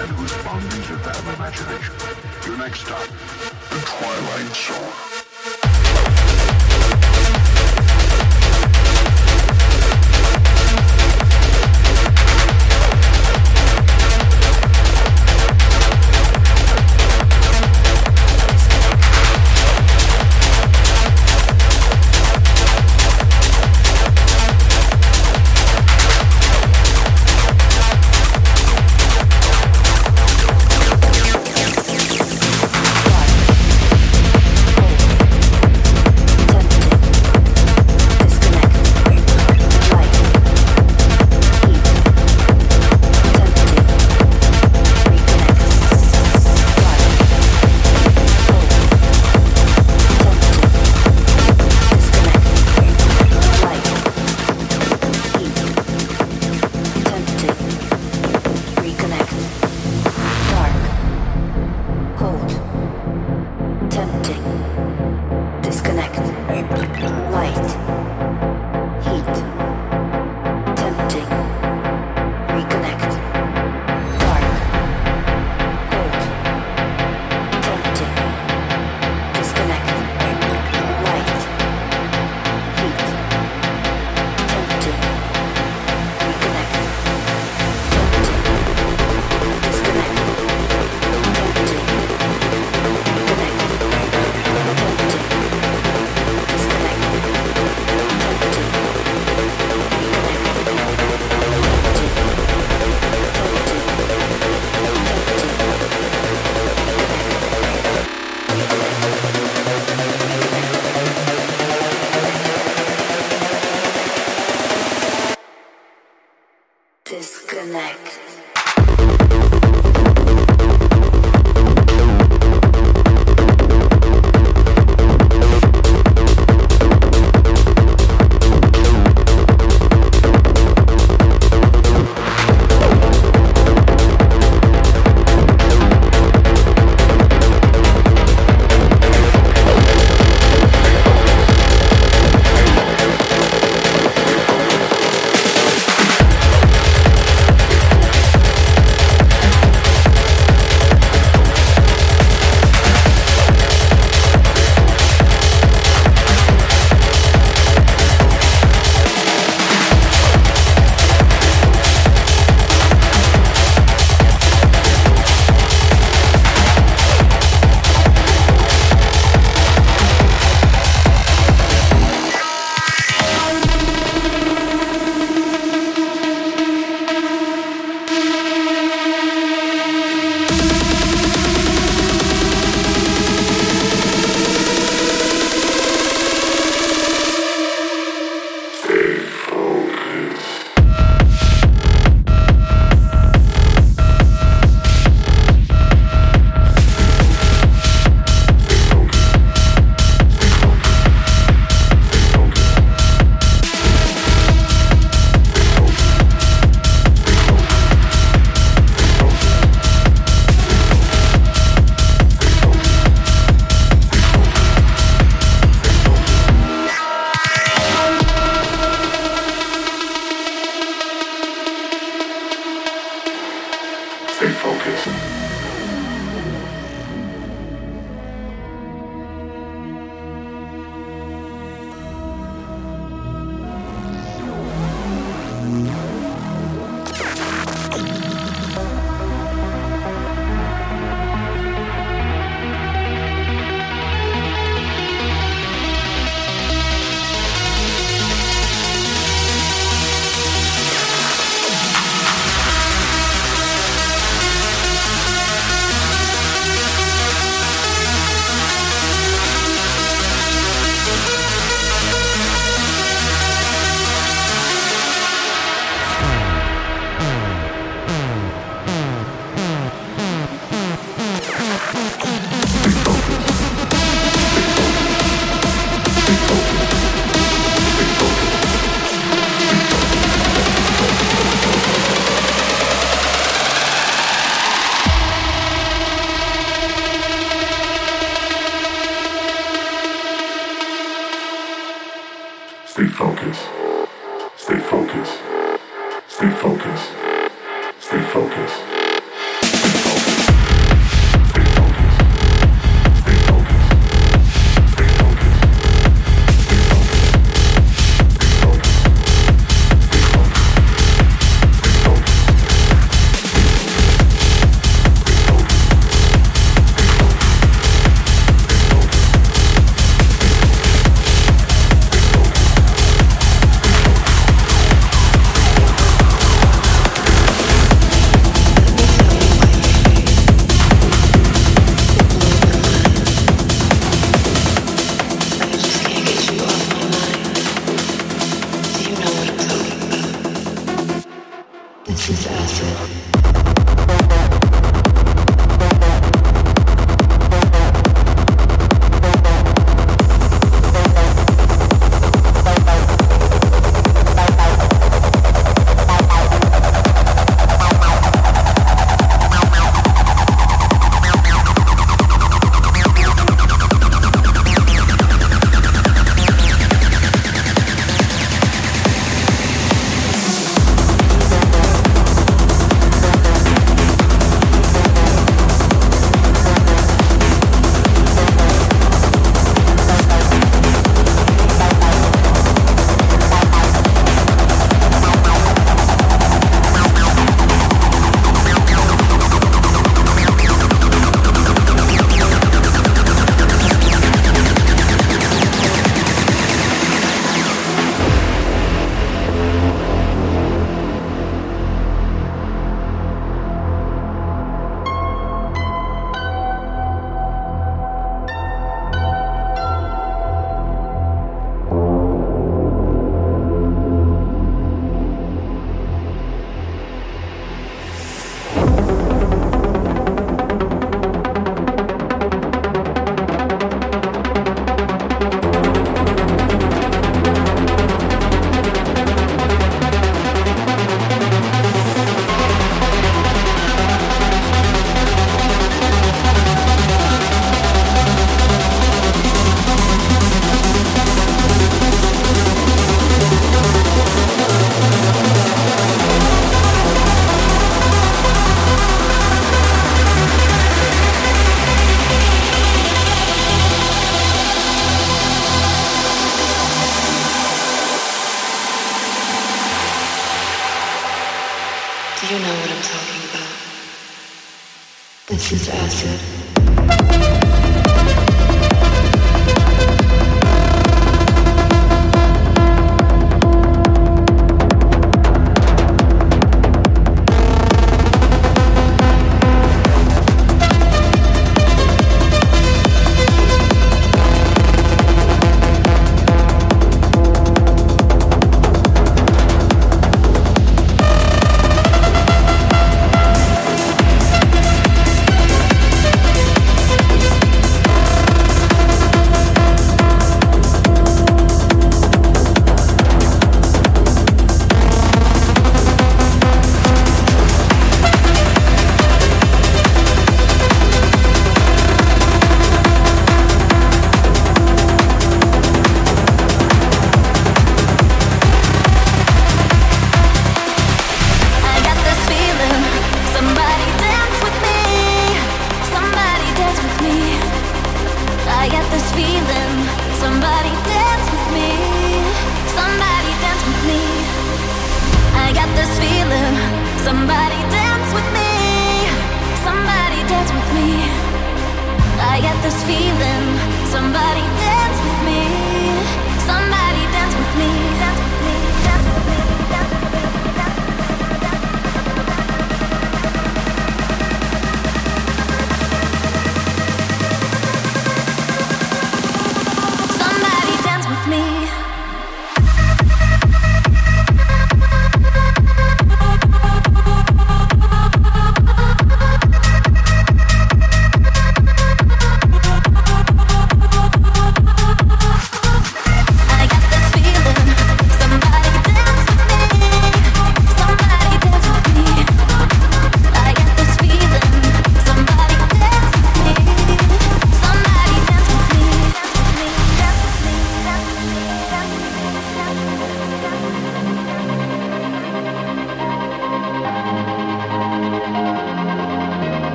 and whose boundaries have imagination. Your next stop, the Twilight Zone.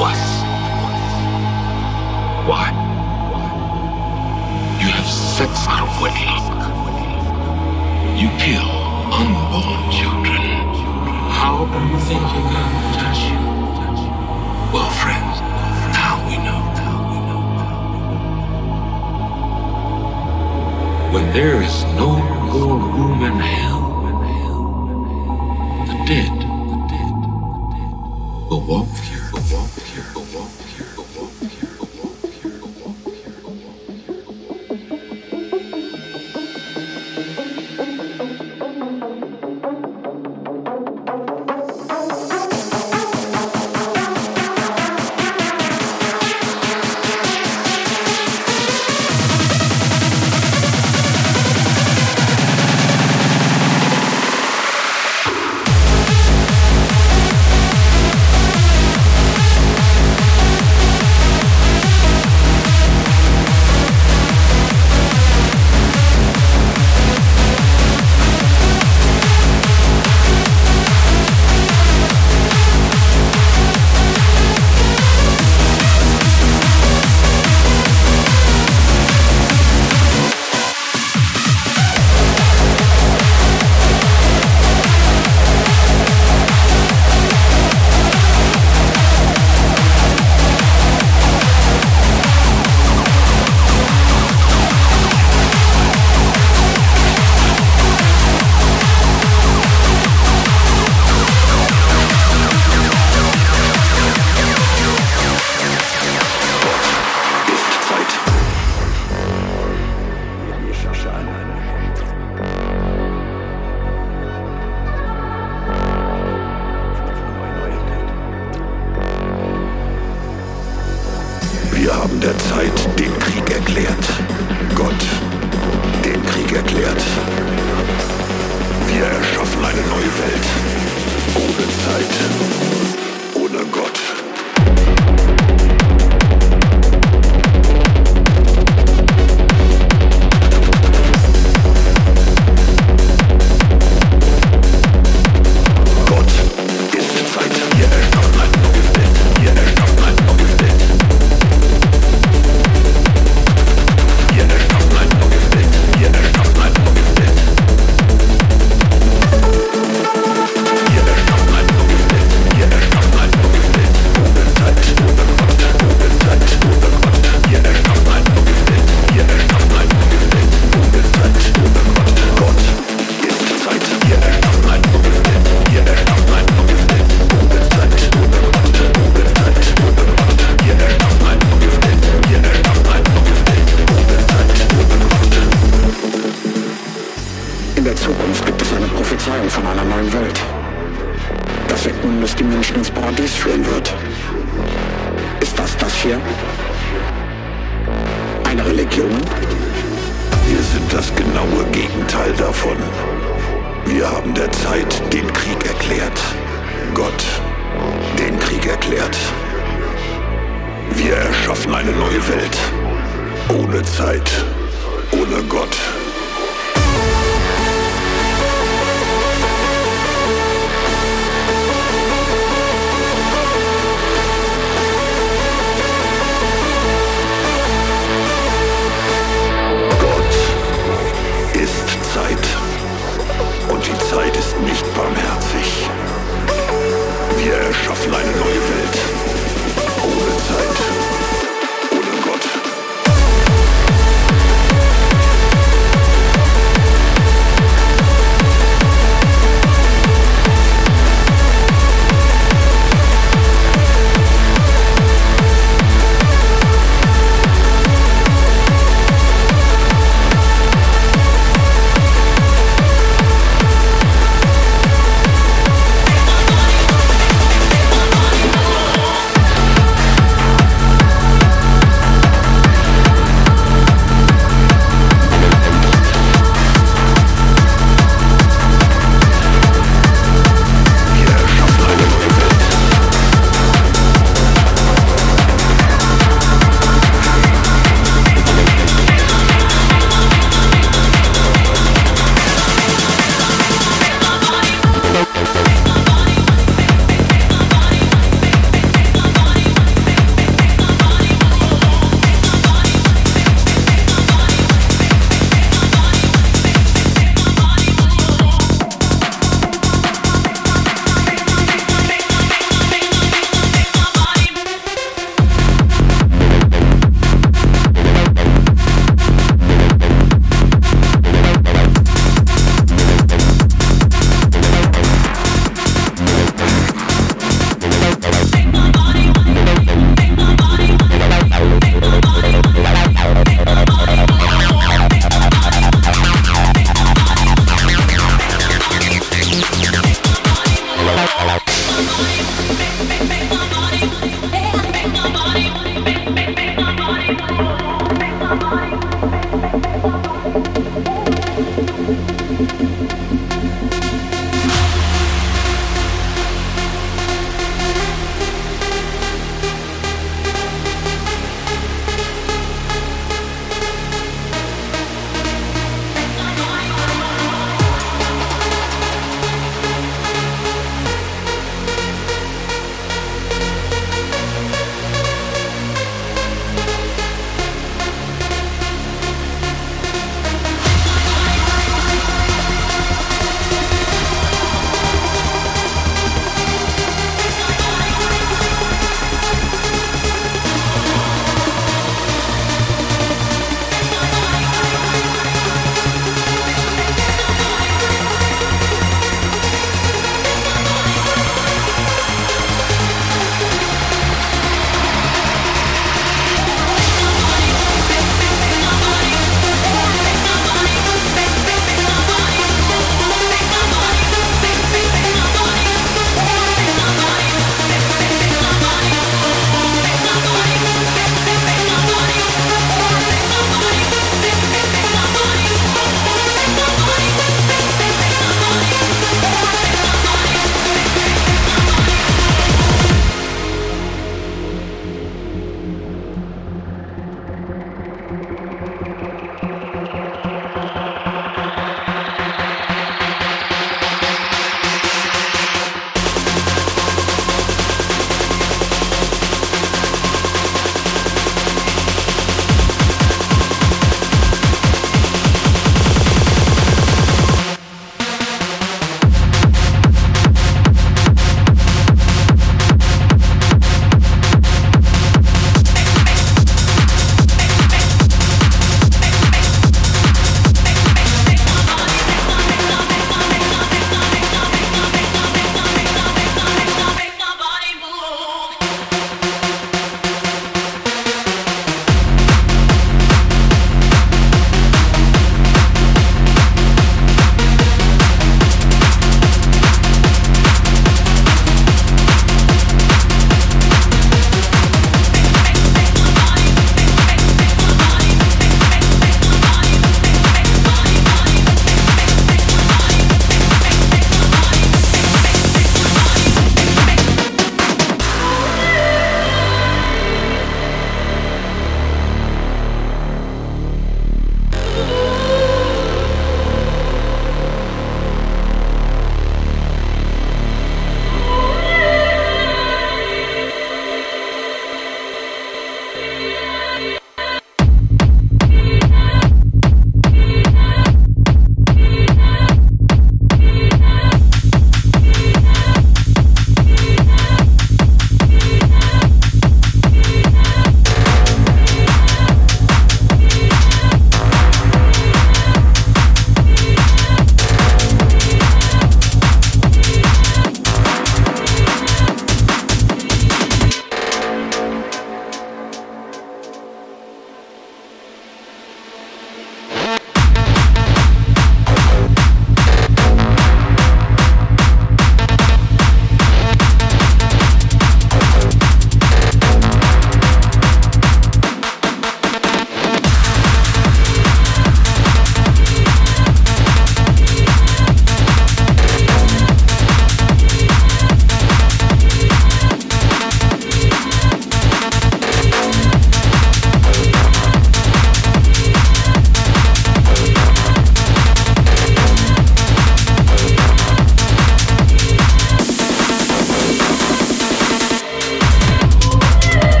was. Why? You have sex out of wedlock. You kill unborn children. How do you think you can touch you? Well, friends, now we know. When there is no more room in hell, the dead will walk through. Well,